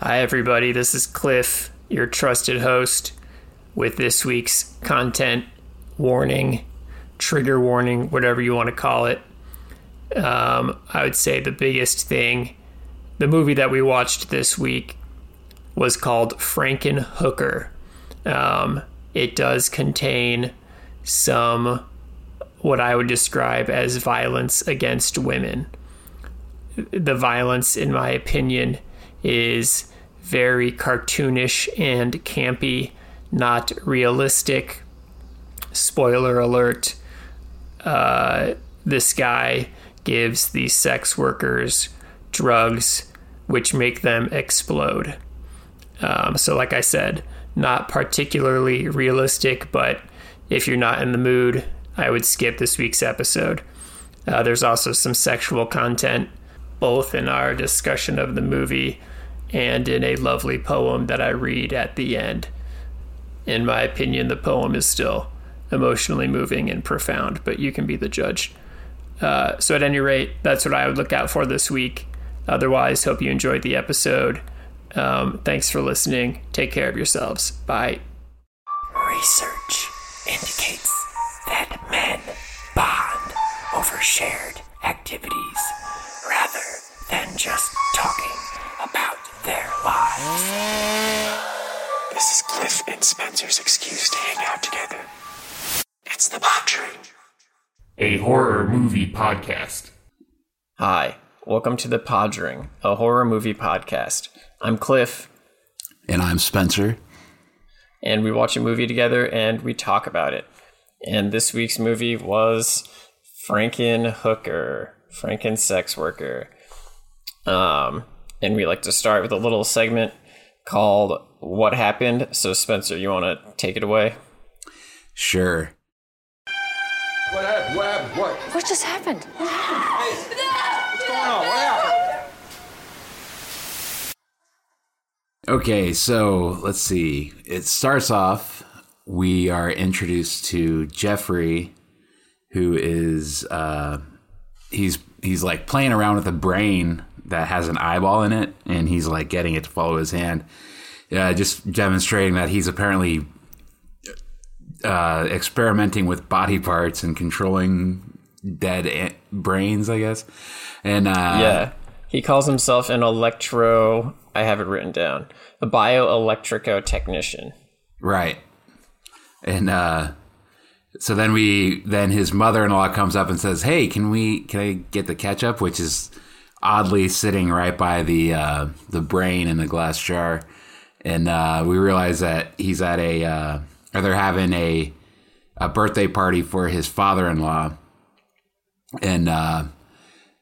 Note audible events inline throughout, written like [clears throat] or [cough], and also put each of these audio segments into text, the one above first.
Hi, everybody. This is Cliff, your trusted host, with this week's content warning, trigger warning, whatever you want to call it. Um, I would say the biggest thing, the movie that we watched this week was called Frankenhooker. Um, it does contain some what I would describe as violence against women. The violence, in my opinion, is very cartoonish and campy, not realistic. Spoiler alert uh, this guy gives these sex workers drugs which make them explode. Um, so, like I said, not particularly realistic, but if you're not in the mood, I would skip this week's episode. Uh, there's also some sexual content, both in our discussion of the movie and in a lovely poem that I read at the end. In my opinion, the poem is still emotionally moving and profound, but you can be the judge. Uh, so, at any rate, that's what I would look out for this week. Otherwise, hope you enjoyed the episode. Um, thanks for listening. Take care of yourselves. Bye. Research indicates that men bond over shared activities than just talking about their lives. This is Cliff and Spencer's excuse to hang out together. It's the Pod Tree. a horror movie podcast. Hi, welcome to the Podring, a horror movie podcast. I'm Cliff, And I'm Spencer. and we watch a movie together and we talk about it. And this week's movie was Frankenhooker, Franken Sex Worker. Um, and we like to start with a little segment called What Happened. So, Spencer, you want to take it away? Sure. What happened? What happened? What? What just happened? Hey! What's going on? What happened? Okay, so let's see. It starts off, we are introduced to Jeffrey, who is uh he's he's like playing around with a brain that has an eyeball in it, and he's like getting it to follow his hand. Yeah, just demonstrating that he's apparently uh, experimenting with body parts and controlling dead a- brains, I guess. And uh, yeah. He calls himself an electro, I have it written down, a bioelectrico technician. Right. And uh so then we then his mother-in-law comes up and says, "Hey, can we can I get the ketchup?" which is oddly sitting right by the uh the brain in the glass jar. And uh we realize that he's at a uh or they're having a a birthday party for his father-in-law. And uh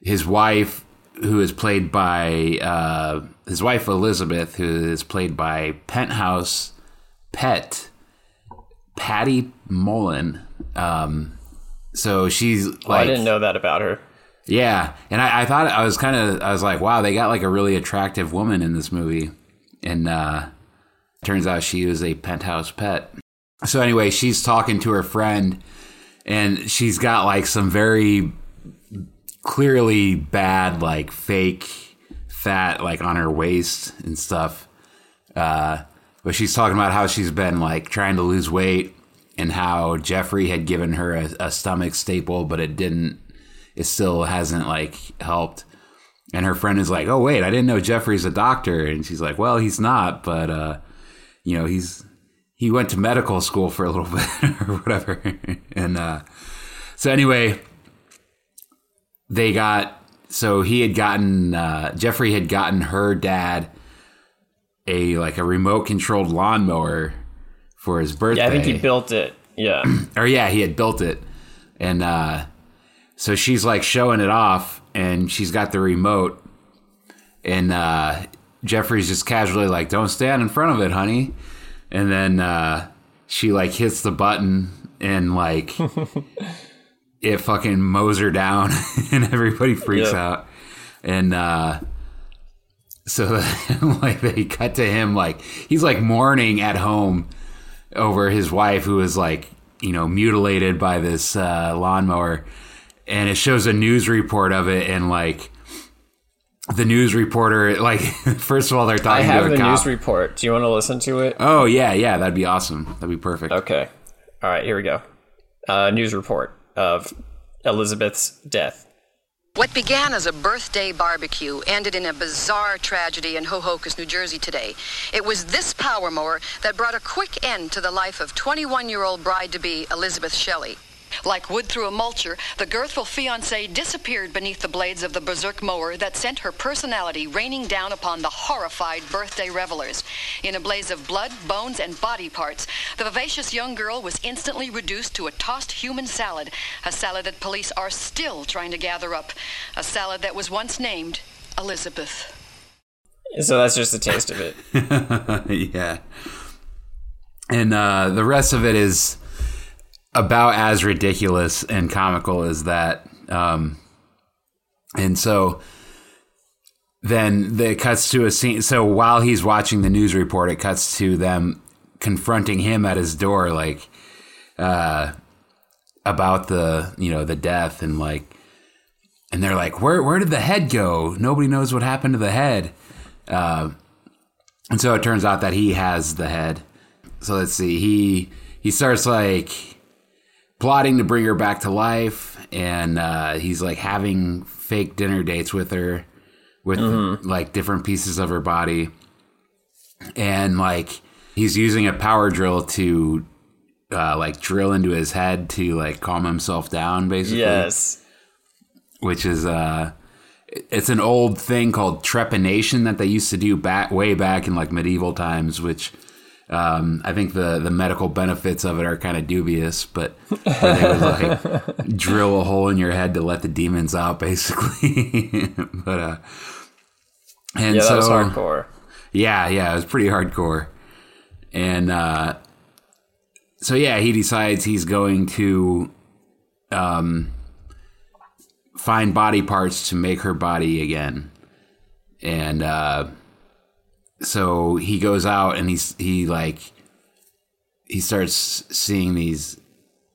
his wife who is played by uh his wife Elizabeth who is played by Penthouse Pet Patty Mullen. Um, so she's like, Oh, I didn't know that about her. Yeah, and I, I thought I was kind of, I was like, wow, they got like a really attractive woman in this movie, and uh, turns out she was a penthouse pet. So anyway, she's talking to her friend, and she's got like some very clearly bad, like fake fat, like on her waist and stuff. Uh, but she's talking about how she's been like trying to lose weight and how Jeffrey had given her a, a stomach staple, but it didn't. It still hasn't like helped. And her friend is like, "Oh wait, I didn't know Jeffrey's a doctor." And she's like, "Well, he's not, but uh, you know, he's he went to medical school for a little [laughs] bit or whatever." and uh, so anyway, they got so he had gotten uh, Jeffrey had gotten her dad a like a remote controlled lawnmower for his birthday. Yeah, I think he built it. Yeah. [clears throat] or yeah, he had built it, and uh, so she's like showing it off, and she's got the remote, and uh, Jeffrey's just casually like, "Don't stand in front of it, honey," and then uh, she like hits the button, and like [laughs] it fucking mows her down, [laughs] and everybody freaks Yeah. out, and. uh so [laughs] like they cut to him like he's like mourning at home over his wife who was like you know mutilated by this uh, lawnmower and it shows a news report of it and like the news reporter, like, [laughs] first of all, they're talking I talking have to the cop. news report. Do you want to listen to it? oh yeah, yeah, that'd be awesome. That'd be perfect. Okay. All right, here we go. Uh, news report of Elizabeth's death. What began as a birthday barbecue ended in a bizarre tragedy in Ho-Ho-Kus, New Jersey today. It was this power mower that brought a quick end to the life of 21 year old bride to be Elizabeth Shelley. Like wood through a mulcher, the girthful fiancée disappeared beneath the blades of the berserk mower that sent her personality raining down upon the horrified birthday revelers. In a blaze of blood, bones, and body parts, the vivacious young girl was instantly reduced to a tossed human salad, a salad that police are still trying to gather up, a salad that was once named Elizabeth. So that's just a taste of it. [laughs] yeah. And uh, the rest of it is about as ridiculous and comical as that. Um, and so then it cuts to a scene. So while he's watching the news report, it cuts to them confronting him at his door, like uh, about the you know the death and like, and they're like, where where did the head go? Nobody knows what happened to the head. Uh, and so it turns out that he has the head. So let's see. He he starts like plotting to bring her back to life, and uh, he's like having fake dinner dates with her, with like different pieces of her body, and like he's using a power drill to uh, like drill into his head to like calm himself down, basically. Yes. which is uh it's an old thing called trepanation that they used to do back way back in like medieval times which um, I think the, the medical benefits of it are kind of dubious, but where they would like [laughs] drill a hole in your head to let the demons out, basically. [laughs] but uh, and Yeah, so hardcore. yeah, yeah, it was pretty hardcore. And uh, so yeah, he decides he's going to um, find body parts to make her body again. And uh, so he goes out and he's he like he starts seeing these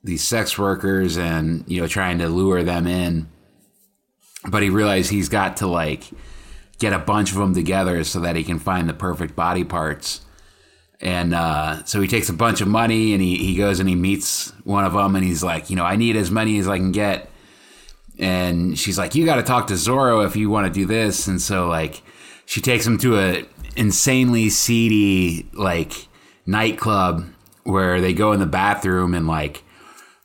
these sex workers and you know trying to lure them in. But he realized he's got to like get a bunch of them together so that he can find the perfect body parts. And uh, so he takes a bunch of money and he, he goes and he meets one of them and he's like, you know, I need as many as I can get. And she's like, you got to talk to Zorro if you want to do this. And so like she takes him to a insanely seedy like nightclub where they go in the bathroom and like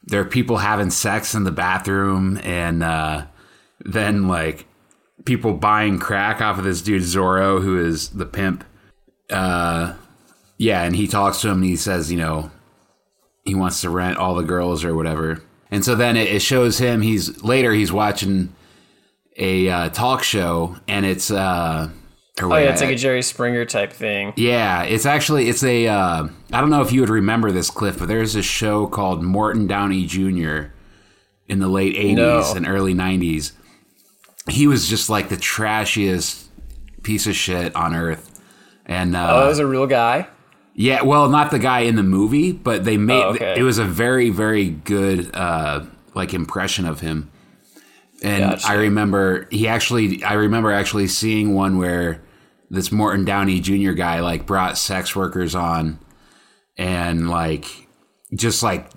there are people having sex in the bathroom and uh, then like people buying crack off of this dude Zorro, who is the pimp. Uh, yeah, and he talks to him and he says, you know, he wants to rent all the girls or whatever. And so then it, shows him. He's later he's watching a uh, talk show, and it's uh, Oh yeah, it's like a Jerry Springer type thing. yeah, it's actually it's a uh, I don't know if you would remember this Cliff, but there's a show called Morton Downey Jr. in the late 80s No. and early 90s. He was just like the trashiest piece of shit on earth. And uh, Oh, that was a real guy. yeah, well, not the guy in the movie, but they made Oh, okay. it was a very very good uh like impression of him. And Gotcha. I remember he actually I remember actually seeing one where this Morton Downey Jr. guy like brought sex workers on and like just like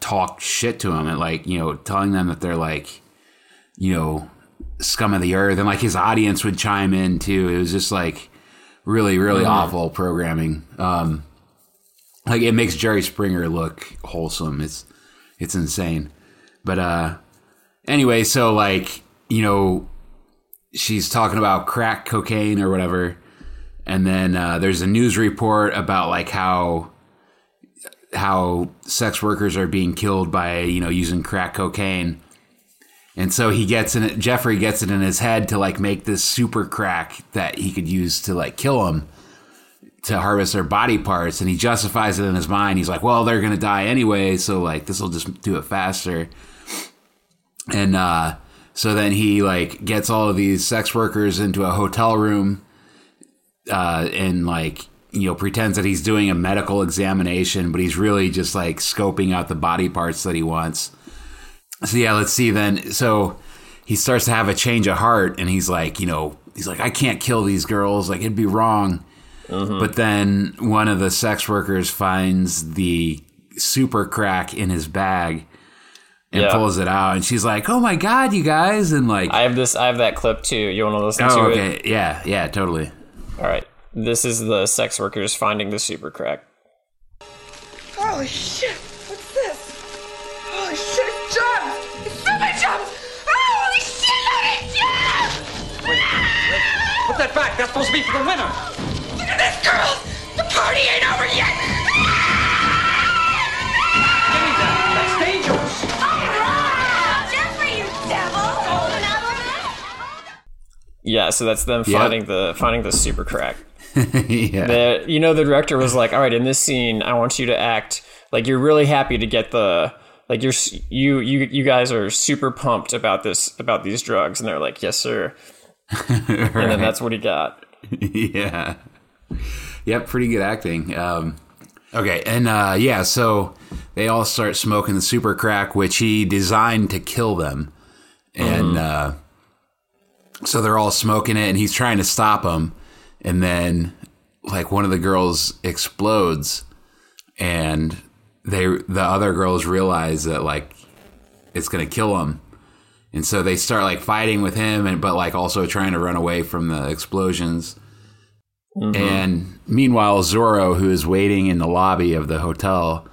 talk shit to them and like, you know, telling them that they're like, you know, scum of the earth and like his audience would chime in too. It was just like really, really awful programming. Um like it makes Jerry Springer look wholesome. It's it's insane. But uh anyway, so like, you know, she's talking about crack cocaine or whatever. And then uh, there's a news report about like how how sex workers are being killed by you know using crack cocaine. And so he gets in it. Jeffrey gets it in his head to like make this super crack that he could use to like kill them to harvest their body parts, and he justifies it in his mind. He's like, "Well, they're gonna die anyway, so like this will just do it faster." And uh, so then he like gets all of these sex workers into a hotel room, uh, and like you know pretends that he's doing a medical examination, but he's really just like scoping out the body parts that he wants. So yeah, let's see then. So he starts to have a change of heart, and he's like, you know, he's like, I can't kill these girls. Like it'd be wrong. But then one of the sex workers finds the super crack in his bag and Yeah. pulls it out, and she's like, "Oh my god, you guys!" And like, I have this. I have that clip too. You want to listen oh, to okay, it? yeah, yeah, totally. All right. This is the sex workers finding the super crack. Holy shit! What's this? Holy shit, it's jump! It's stupid jump! Oh, holy shit, look, it's jump! Put that back. That's supposed to be for the winner. Look at this, girls! The party ain't over yet! Ah! Yeah. So that's them finding the finding the super crack. [laughs] yeah, the you know the director was like all right in this scene i want you to act like you're really happy to get the like you're you you you guys are super pumped about this about these drugs and they're like yes sir [laughs] and then that's what he got [laughs] yeah. Yep, pretty good acting. Um, okay, and uh, yeah, so they all start smoking the super crack, which he designed to kill them, and uh, so they're all smoking it, and he's trying to stop them, and then like one of the girls explodes, and they the other girls realize that like it's gonna kill them. And so they start like fighting with him, and but like also trying to run away from the explosions. Mm-hmm. And meanwhile, Zorro, who is waiting in the lobby of the hotel,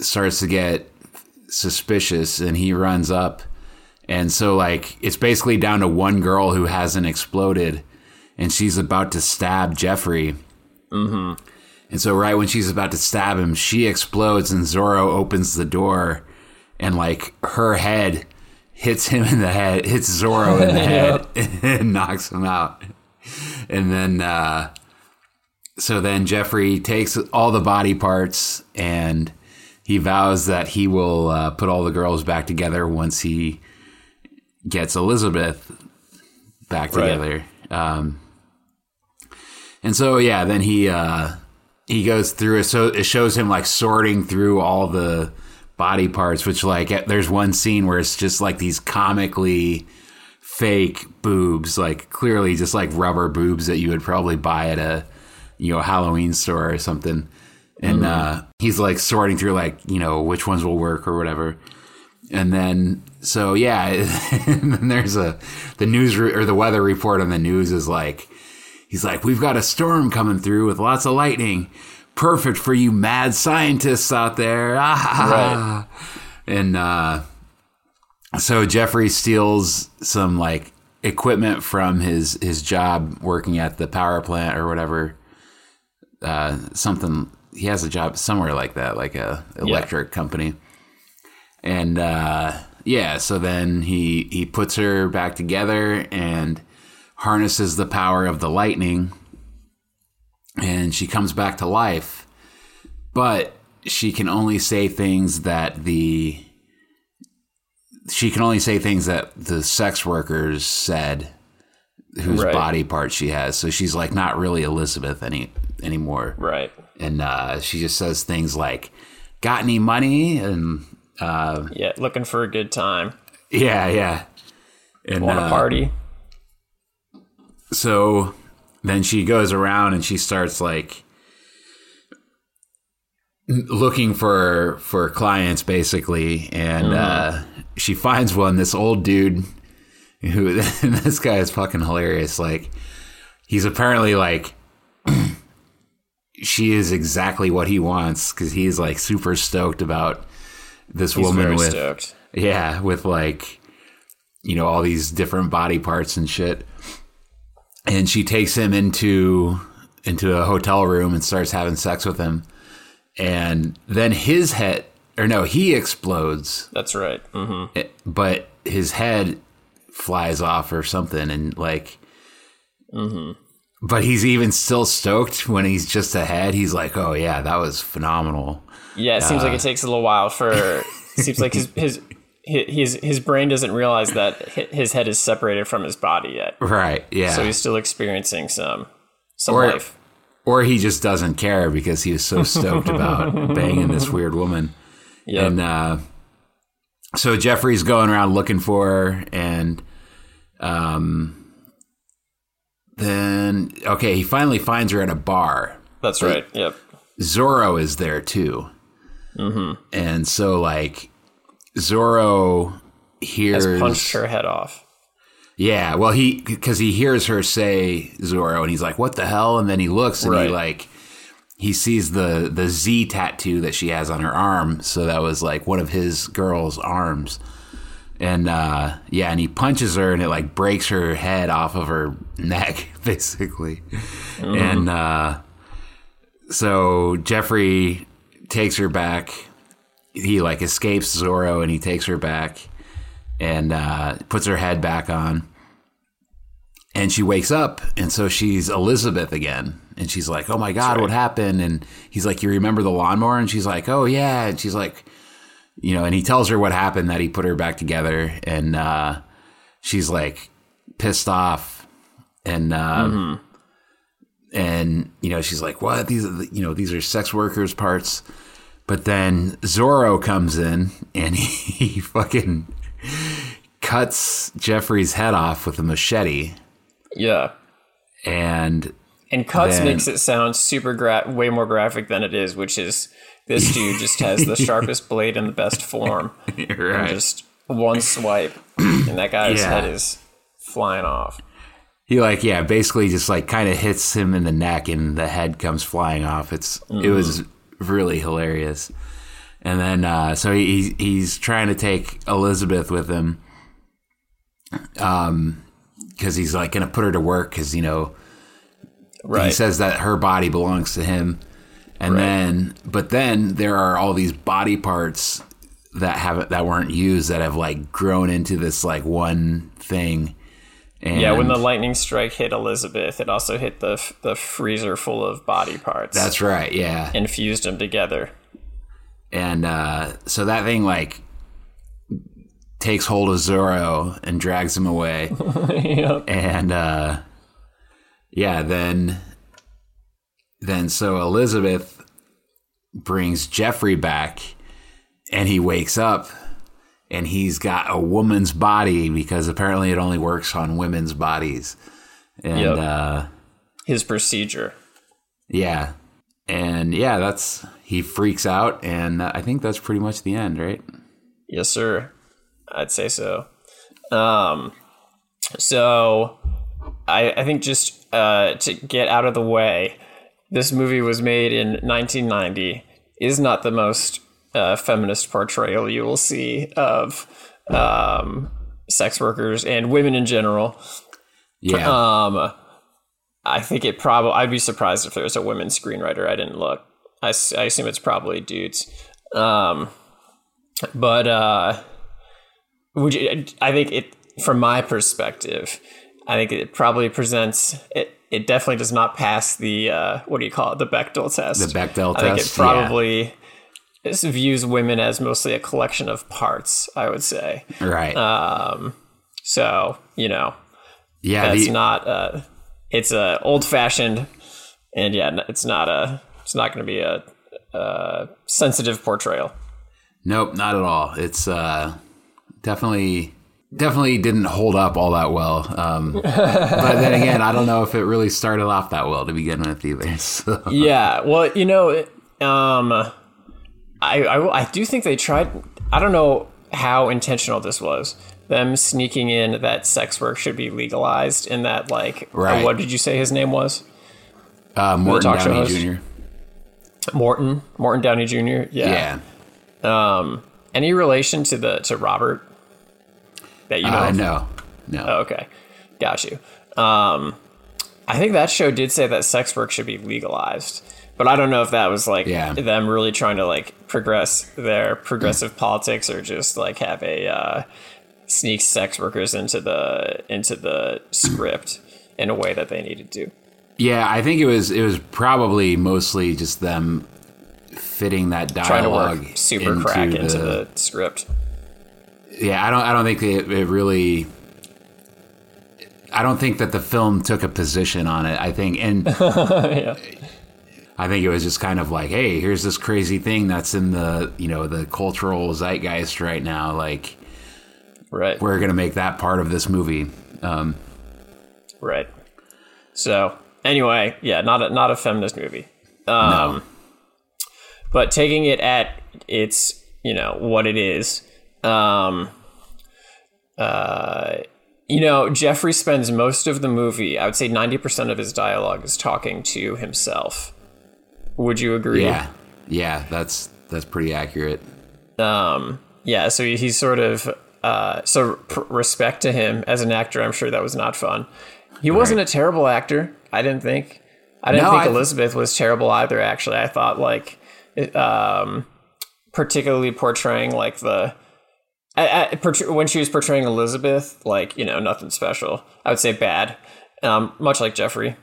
starts to get suspicious, and he runs up. And so, like, it's basically down to one girl who hasn't exploded, and she's about to stab Jeffrey. And so, right when she's about to stab him, she explodes, and Zorro opens the door, and like her head hits him in the head, hits Zorro in the [laughs] head, [laughs] and knocks him out. And then, uh, so then Jeffrey takes all the body parts and he vows that he will uh, put all the girls back together once he gets Elizabeth back Right. together. Um, and so, yeah, then he uh, he goes through it. So it shows him like sorting through all the body parts, which like there's one scene where it's just like these comically fake boobs, like clearly just like rubber boobs that you would probably buy at a you know Halloween store or something. And uh, he's like sorting through like you know which ones will work or whatever. And then so yeah, [laughs] and there's a the news re- or the weather report on the news is like he's like we've got a storm coming through with lots of lightning. Perfect for you mad scientists out there. [laughs] Ah, And uh, so Jeffrey steals some like equipment from his his job working at the power plant or whatever. Uh, something he has a job somewhere like that, like a electric company. And uh, yeah, so then he he puts her back together and harnesses the power of the lightning, and she comes back to life. But she can only say things that the she can only say things that the sex workers said whose Right. body part she has so she's like not really elizabeth any anymore right and uh, she just says things like got any money and uh, yeah looking for a good time. Yeah yeah. And want uh, a party? So then she goes around and she starts like looking for for clients basically. And uh she finds one this old dude who [laughs] this guy is fucking hilarious. Like he's apparently like [clears throat] she is exactly what he wants because he's like super stoked about this he's woman with stoked yeah, with like, you know, all these different body parts and shit. And she takes him into into a hotel room and starts having sex with him. And then his head, or no, he explodes, that's right hmm eh, but his head flies off or something. And like, but he's even still stoked when he's just ahead. He's like, oh, yeah, that was phenomenal. yeah it seems like Uh. it takes a little while for it seems like his [laughs] his his his brain doesn't realize that his head is separated from his body yet Right. Yeah. so he's still experiencing some some Or- life or he just doesn't care because he was so stoked about [laughs] banging this weird woman. yeah And uh, so Jeffrey's going around looking for her, and um, then okay, he finally finds her at a bar. That's right. Yep. Zorro is there too. Mm-hmm. And so like Zorro hears Has punched her head off. Yeah, well, he because he hears her say Zorro, and he's like, "What the hell?" And then he looks and he like he sees the the Z tattoo that she has on her arm. So that was like one of his girl's arms, and uh, yeah, and he punches her, and it like breaks her head off of her neck, [laughs] basically, and uh, so Jeffrey takes her back. He like escapes Zorro, and he takes her back and uh, puts her head back on. And she wakes up, and so she's Elizabeth again. And she's like, "Oh my god, what happened?" And he's like, "You remember the lawnmower?" And she's like, "Oh yeah." And she's like, you know, and he tells her what happened that he put her back together, and uh, she's like pissed off, and um, and you know, she's like, "What? These are the, you know these are sex workers' parts." But then Zorro comes in and he, [laughs] he fucking cuts Jeffrey's head off with a machete. Yeah. And And cuts Then- makes it sound super gra- way more graphic than it is, which is this dude just has the [laughs] sharpest blade in the best form. And right. just one swipe, and that guy's Yeah. head is flying off. he like yeah, basically just like kind of hits him in the neck and the head comes flying off. It's it was really hilarious. And then uh so he he's trying to take Elizabeth with him. Um cuz he's like going to put her to work cuz you know right. he says that her body belongs to him. And then but then there are all these body parts that haven't that weren't used that have like grown into this like one thing. And yeah, when the lightning strike hit Elizabeth, it also hit the the freezer full of body parts. That's right, yeah. and fused them together. And uh, so that thing like takes hold of Zorro and drags him away. [laughs] Yep. And uh, yeah, then then so Elizabeth brings Jeffrey back and he wakes up and he's got a woman's body because apparently it only works on women's bodies. And Yep. uh His procedure. yeah. And yeah, that's he freaks out and I think that's pretty much the end, right? Yes, sir. I'd say so. Um, so I, I think just uh, to get out of the way, this movie was made in 1990. Is not the most uh, feminist portrayal you will see of um, sex workers and women in general. Yeah. Um, I think it probably. I'd be surprised if there was a women screenwriter. I didn't look. I, I assume it's probably dudes. Um, but uh, would you, I think it from my perspective, I think it probably presents it. It definitely does not pass the uh, what do you call it? The Bechdel test. The Bechdel I think it probably just views women as mostly a collection of parts. I would say. right. Um, so you know, yeah, that's the, not uh it's a old fashioned and yeah it's not a it's not going to be a, a sensitive portrayal Nope, not at all. It's uh, definitely definitely didn't hold up all that well. Um, but then again, I don't know if it really started off that well to begin with either. [laughs] So. yeah well you know um I, I i do think they tried i don't know how intentional this was them sneaking in that sex work should be legalized and that like uh, Right. what did you say his name was Uh, Morton Downey? Jr. morton morton downey jr Yeah. um any relation to the to robert that you know Uh, no. No. Oh, okay, got you. Um, I think that show did say that sex work should be legalized, but I don't know if that was like Yeah. them really trying to like progress their progressive politics or just like have a uh, sneak sex workers into the into the script [clears throat] in a way that they needed to. Yeah, I think it was it was probably mostly just them fitting that Trying to dialogue work super crack into the script. Yeah, I don't. I don't think it, it really. I don't think that the film took a position on it. I think, and [laughs] yeah. I think it was just kind of like, hey, here's this crazy thing that's in the you know the cultural zeitgeist right now. Like, Right. we're gonna make that part of this movie. Um, Right. So anyway, yeah, not a, not a feminist movie. Um, But taking it at its, you know, what it is. Um, uh, you know, Jeffrey spends most of the movie, I would say 90% of his dialogue is talking to himself. Would you agree? Yeah, yeah, that's that's pretty accurate. Um, yeah, so he- he's sort of uh, so pr- respect to him as an actor. I'm sure that was not fun. He wasn't a terrible actor. I didn't think. I didn't No, think I- Elizabeth was terrible either. Actually, I thought like, it, um, particularly portraying like the. I, I, when she was portraying Elizabeth, like you know, nothing special. I would say bad, um, much like Jeffrey.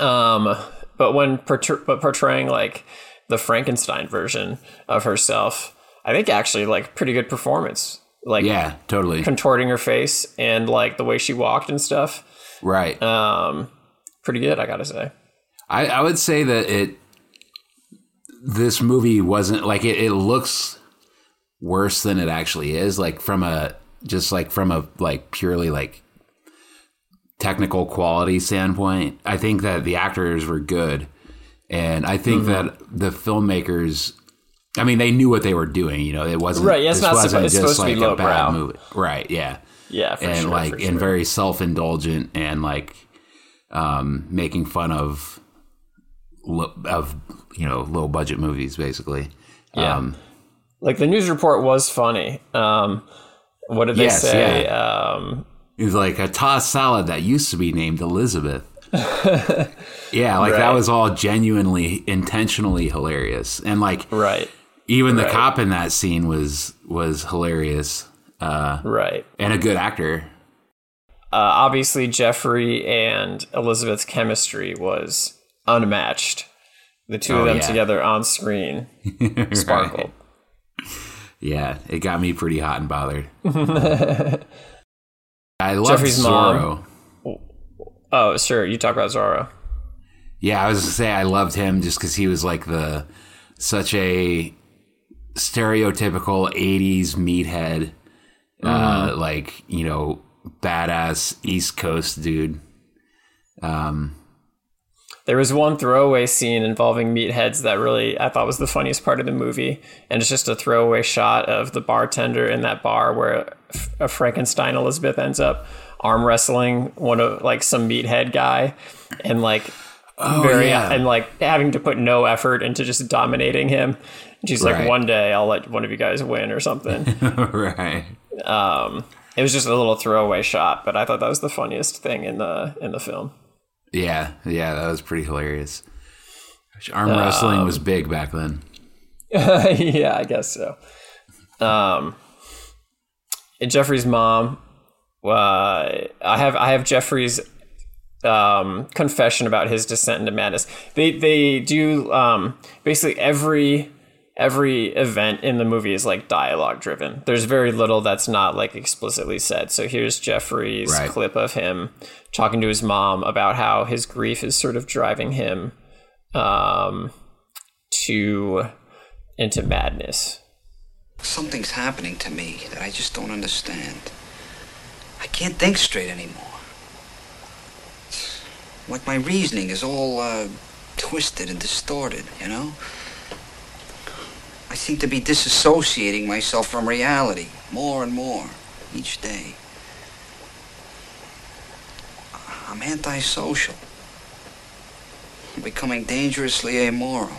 Um, but when portray- but portraying like the Frankenstein version of herself, I think actually like pretty good performance. Like Yeah, totally. contorting her face and like the way she walked and stuff. right. Um, pretty good, I gotta say. I, I would say that it this movie wasn't like it, it looks worse than it actually is like from a just like from a like purely like technical quality standpoint i think that the actors were good and i think Mm-hmm. that the filmmakers i mean they knew what they were doing you know it wasn't Right, yeah, it's this not wasn't it's just supposed to be like a bad lowbrow. movie right yeah Yeah, for and sure, like and sure. very self-indulgent and like um making fun of of you know low budget movies basically Yeah. um Like the news report was funny. Um, what did they Yes, say? yeah. Um, it was like a tossed salad that used to be named elizabeth [laughs] yeah like that was all genuinely intentionally hilarious and like right, even the Right. cop in that scene was was hilarious uh right. and a good actor Uh, obviously, Jeffrey and Elizabeth's chemistry was unmatched. The two Oh, of them yeah. together on screen [laughs] sparkled. Yeah it got me pretty hot and bothered [laughs] i love Jeffrey's zorro mom. Oh, sure. You talk about Zorro. Yeah, I was gonna say I loved him just because he was like the such a stereotypical '80s meathead, uh, like you know, badass East Coast dude. Um, There was one throwaway scene involving meatheads that really I thought was the funniest part of the movie, and it's just a throwaway shot of the bartender in that bar where a Frankenstein Elizabeth ends up arm wrestling one of like some meathead guy, and like very yeah. and like having to put no effort into just dominating him. And she's like, one day I'll let one of you guys win or something. [laughs] right. um, it was just a little throwaway shot, but I thought that was the funniest thing in the in the film. Yeah, yeah, that was pretty hilarious. Arm wrestling was big back then. [laughs] yeah, I guess so. Um, and Jeffrey's mom. Uh, I have I have Jeffrey's um, confession about his descent into madness. They they do um, basically every every event in the movie is like dialogue driven. There's very little that's not like explicitly said. So here's Jeffrey's Right. clip of him talking to his mom about how his grief is sort of driving him um, to into madness. Something's happening to me that I just don't understand. I can't think straight anymore. Like my reasoning is all uh, twisted and distorted, you know? I seem to be disassociating myself from reality more and more each day. I'm antisocial. I'm becoming dangerously amoral.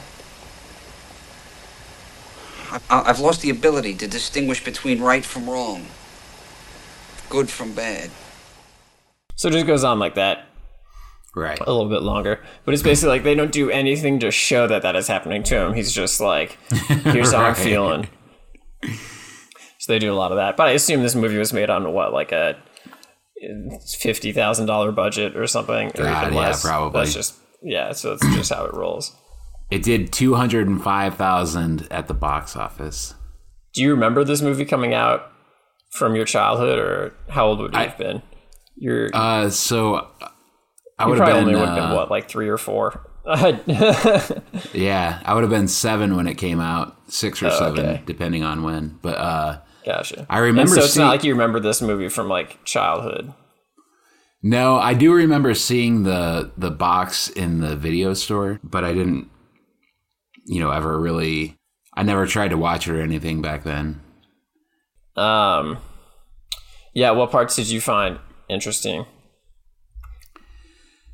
I've lost the ability to distinguish between right from wrong, good from bad. So it just goes on like that Right. a little bit longer. But it's basically like they don't do anything to show that that is happening to him. He's just like, [laughs] here's how I'm feeling. So they do a lot of that. But I assume this movie was made on what, like a fifty thousand dollar budget or something, or God, even yeah, less. probably. That's just yeah. So that's just how it rolls. It did two hundred and five thousand at the box office. Do you remember this movie coming out from your childhood, or how old would you have been? You're Uh, so I would have been, have been uh, what, like three or four. [laughs] yeah, I would have been seven when it came out, six or Oh, seven, okay. depending on when. But uh, Gotcha. I remember And so it's seeing- not like you remember this movie from like childhood. No, I do remember seeing the the box in the video store, but I didn't, you know, ever really. I never tried to watch it or anything back then. Um, yeah. What parts did you find interesting?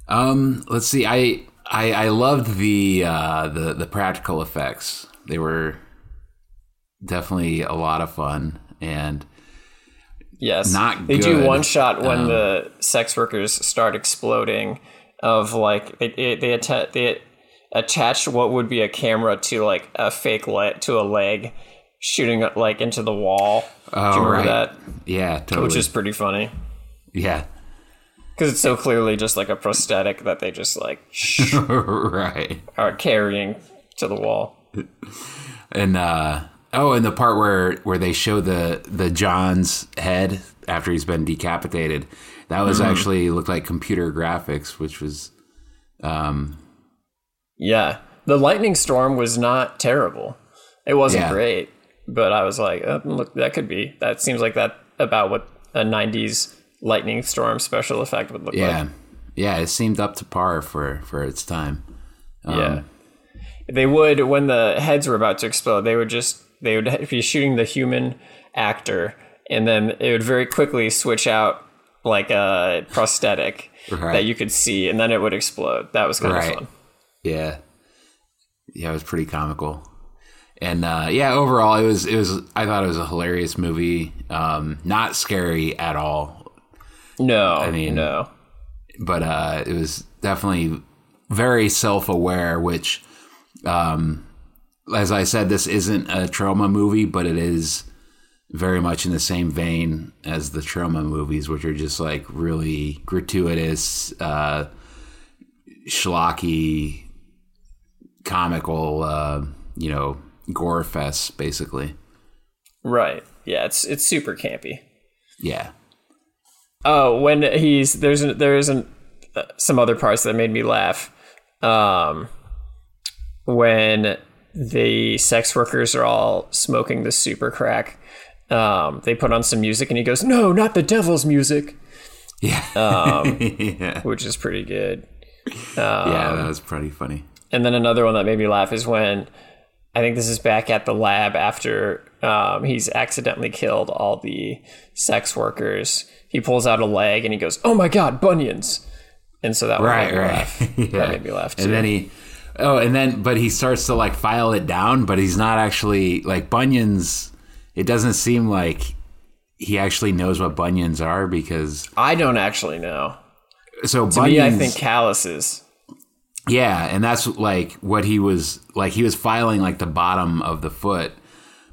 Um, let's see. I I, I loved the uh, the the practical effects. They were definitely a lot of fun and Yes, Not They do one shot when Um, the sex workers start exploding. Of like they they they, atta- they attach what would be a camera to like a fake leg to a leg, shooting like into the wall. Oh, do you remember right. that? yeah, totally. Which is pretty funny yeah, because it's so clearly just like a prosthetic that they just like [laughs] right. are carrying to the wall. And uh oh, and the part where where they show the the John's head after he's been decapitated, that was Mm-hmm. actually looked like computer graphics, which was um Yeah, the lightning storm was not terrible. It wasn't Yeah. great, but I was like, uh, look, that could be. That seems like that about what a '90s lightning storm special effect would look yeah. like. Yeah, it seemed up to par for for its time. Um, yeah, they would when the heads were about to explode. They would just they would be shooting the human actor, and then it would very quickly switch out like a prosthetic Right. that you could see, and then it would explode. That was kind Right. of fun. Yeah. Yeah, it was pretty comical. And uh, yeah, overall it was it was I thought it was a hilarious movie. Um, not scary at all, No, I mean- no. but uh, it was definitely very self-aware which um, as I said this isn't a Troma movie, but it is very much in the same vein as the Troma movies which are just like really gratuitous uh schlocky comical uh you know gore fest basically Right. Yeah, it's it's super campy. yeah Oh, when he's there's an, there isn't uh, some other parts that made me laugh. Um, when the sex workers are all smoking the super crack, um, they put on some music and he goes, "No, not the devil's music," yeah Um, [laughs] yeah which is pretty good. yeah that was pretty funny And then another one that made me laugh is when I think this is back at the lab after um, he's accidentally killed all the sex workers. He pulls out a leg and he goes, "Oh my god, bunions!" And so that right right [laughs] yeah. That made me laugh too. and then he oh and then but he starts to like file it down but he's not actually like bunions it doesn't seem like he actually knows what bunions are because I don't actually know. so To bunions me, I think calluses. Yeah, and that's like what he was like. He was filing like the bottom of the foot,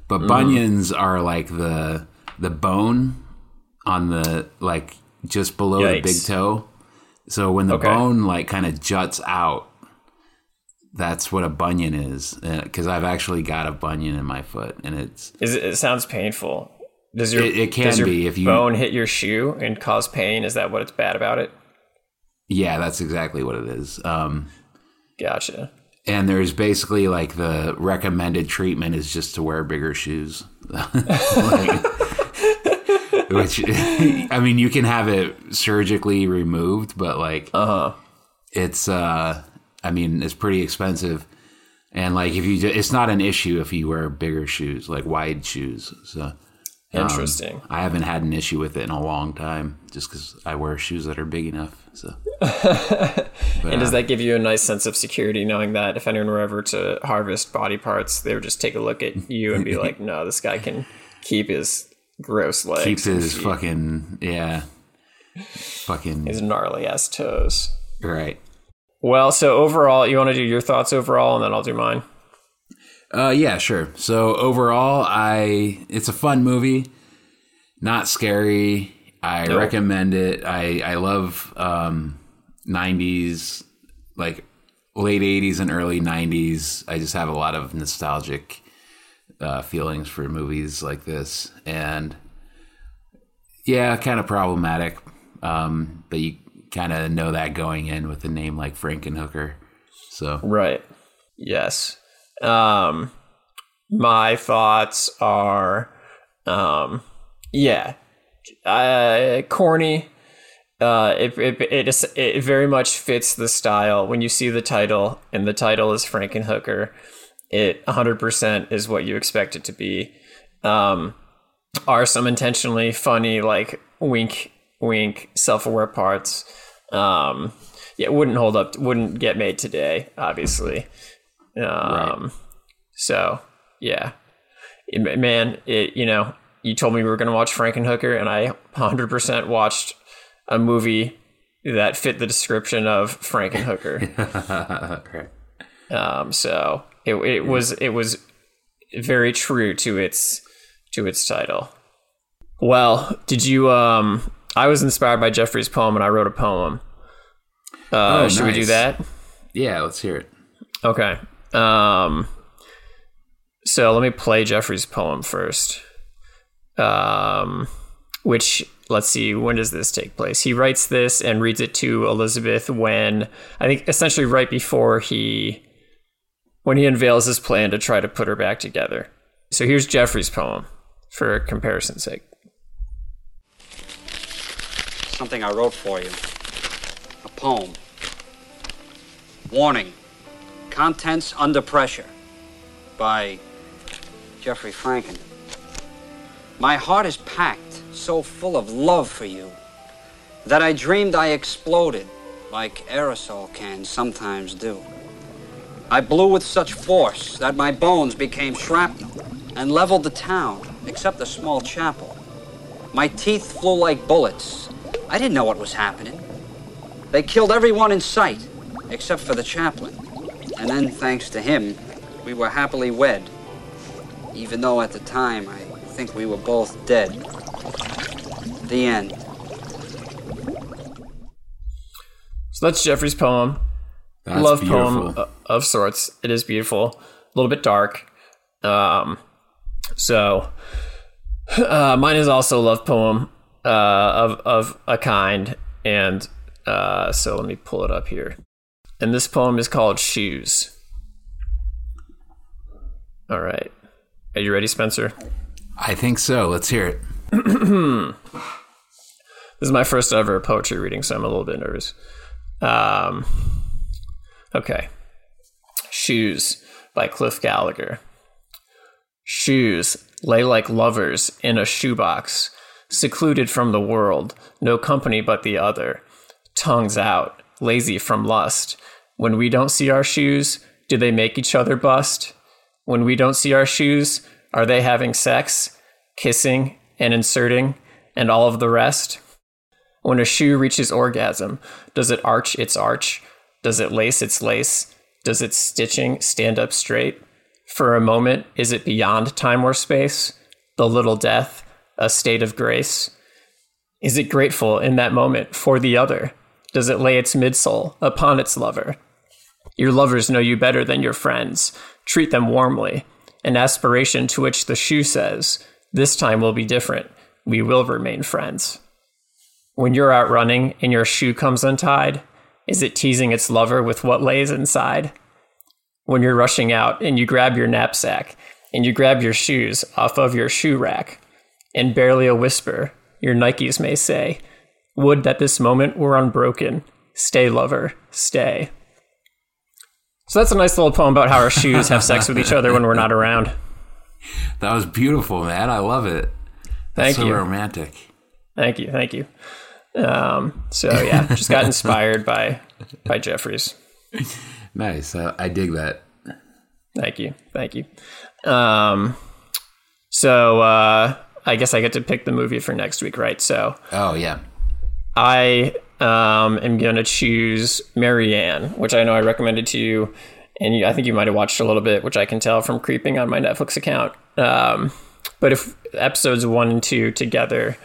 but Mm. bunions are like the the bone on the like just below the big toe. So when the Okay. bone like kind of juts out, that's what a bunion is. Because I've actually got a bunion in my foot, and it's Is it, it sounds painful. Does your It- it can your be if you- bone hit your shoe and cause pain? Is that what it's bad about it? yeah, that's exactly what it is. Um, Gotcha. and there's basically like the recommended treatment is just to wear bigger shoes. [laughs] Like- which [laughs] I mean, you can have it surgically removed, but like Uh huh. it's uh I mean, it's pretty expensive. And like if you ju- it's not an issue if you wear bigger shoes, like wide shoes. So um, Interesting. I haven't had an issue with it in a long time just cuz I wear shoes that are big enough. So [laughs] And does that give you a nice sense of security knowing that if anyone were ever to harvest body parts, they would just take a look at you and be like, [laughs] no, this guy can keep his gross legs. keeps his fucking yeah. Fucking his gnarly ass toes. right. Well, so overall, you want to do your thoughts overall, and then I'll do mine. Uh, yeah, sure. So overall, I it's a fun movie, not scary. I Nope. recommend it. I I love um, '90s, like late '80s and early '90s. I just have a lot of nostalgic uh, feelings for movies like this, and yeah, kind of problematic. Um, but you kind of know that going in with a name like Frankenhooker. So Right. Yes. Um, my thoughts are, um, yeah, uh, corny. Uh, it, it, it, it very much fits the style. When you see the title, and the title is Frankenhooker, it 100% is what you expect it to be. Um, are some intentionally funny, like wink, wink, self aware parts. Um, yeah, wouldn't hold up, wouldn't get made today, obviously. Um, So, yeah. It- man, it, you know, you told me we were going to watch Frankenhooker, and I 100% watched a movie that fit the description of Frankenhooker. [laughs] Right. Um, so it, it was it was very true to its to its title. Well, did you? Um, I was inspired by Jeffrey's poem, and I wrote a poem. Uh, Oh, should we do that? Yeah, let's hear it. Okay. Um, so let me play Jeffrey's poem first. Um, which let's see, when does this take place? He writes this and reads it to Elizabeth when I think essentially right before he when he unveils his plan to try to put her back together. So here's Jeffrey's poem for comparison's sake. Something I wrote for you. A poem. Warning. Contents under pressure. By Jeffrey Franken. My heart is packed, so full of love for you, that I dreamed I exploded, like aerosol cans sometimes do. I blew with such force that my bones became shrapnel and leveled the town, except the small chapel. My teeth flew like bullets. I didn't know what was happening. They killed everyone in sight, except for the chaplain. And then, thanks to him, we were happily wed. Even though at the time I think we were both dead. The end. So that's Jeffrey's poem. That's love beautiful. poem of sorts. It is beautiful, a little bit dark. Um, so uh, mine is also a love poem uh, of of a kind, and uh, so let me pull it up here. And this poem is called Shoes. All right, are you ready, Spencer? I think so. Let's hear it. [clears throat] This is my first ever poetry reading, so I'm a little bit nervous. Um, okay. Shoes by Cliff Gallagher. Shoes lay like lovers in a shoebox, secluded from the world, no company but the other. Tongues out, lazy from lust. When we don't see our shoes, do they make each other bust? When we don't see our shoes, are they having sex, kissing, and inserting, and all of the rest? When a shoe reaches orgasm, does it arch its arch? Does it lace its lace? Does its stitching stand up straight? For a moment, is it beyond time or space? The little death, a state of grace? Is it grateful in that moment for the other? Does it lay its midsole upon its lover? Your lovers know you better than your friends. Treat them warmly. An aspiration to which the shoe says, This time will be different. We will remain friends. When you're out running and your shoe comes untied, is it teasing its lover with what lays inside? When you're rushing out and you grab your knapsack and you grab your shoes off of your shoe rack, and barely a whisper, your Nikes may say, Would that this moment were unbroken. Stay, lover, stay. So that's a nice little poem about how our shoes have sex with each other when we're not around. That was beautiful, man. I love it. Thank you. so you. romantic. Thank you, thank you. Um, so yeah, just got inspired by by Jeffrey's. Nice. I, I dig that. Thank you, thank you. Um, so uh, I guess I get to pick the movie for next week, right? So Oh yeah. I um, am gonna choose Marianne, which I know I recommended to you, and you, I think you might have watched a little bit, which I can tell from creeping on my Netflix account. Um, but if episodes one and two together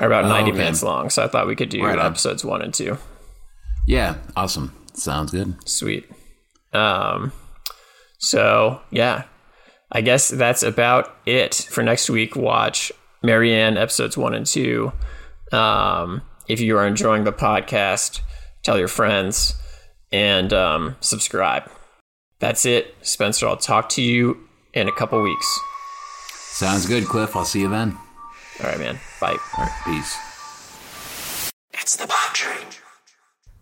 are about ninety okay. minutes long, so I thought we could do Right episodes one and two. Yeah. Awesome. Sounds good. Sweet. Um, so yeah, I guess that's about it for next week. Watch Marianne episodes one and two. Um, if you are enjoying the podcast, tell your friends and um, subscribe. That's it, Spencer. I'll talk to you in a couple weeks. Sounds good, Cliff. I'll see you then. All right, man. Bye. All right. Peace. It's the Bomb Train.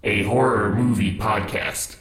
A horror movie podcast.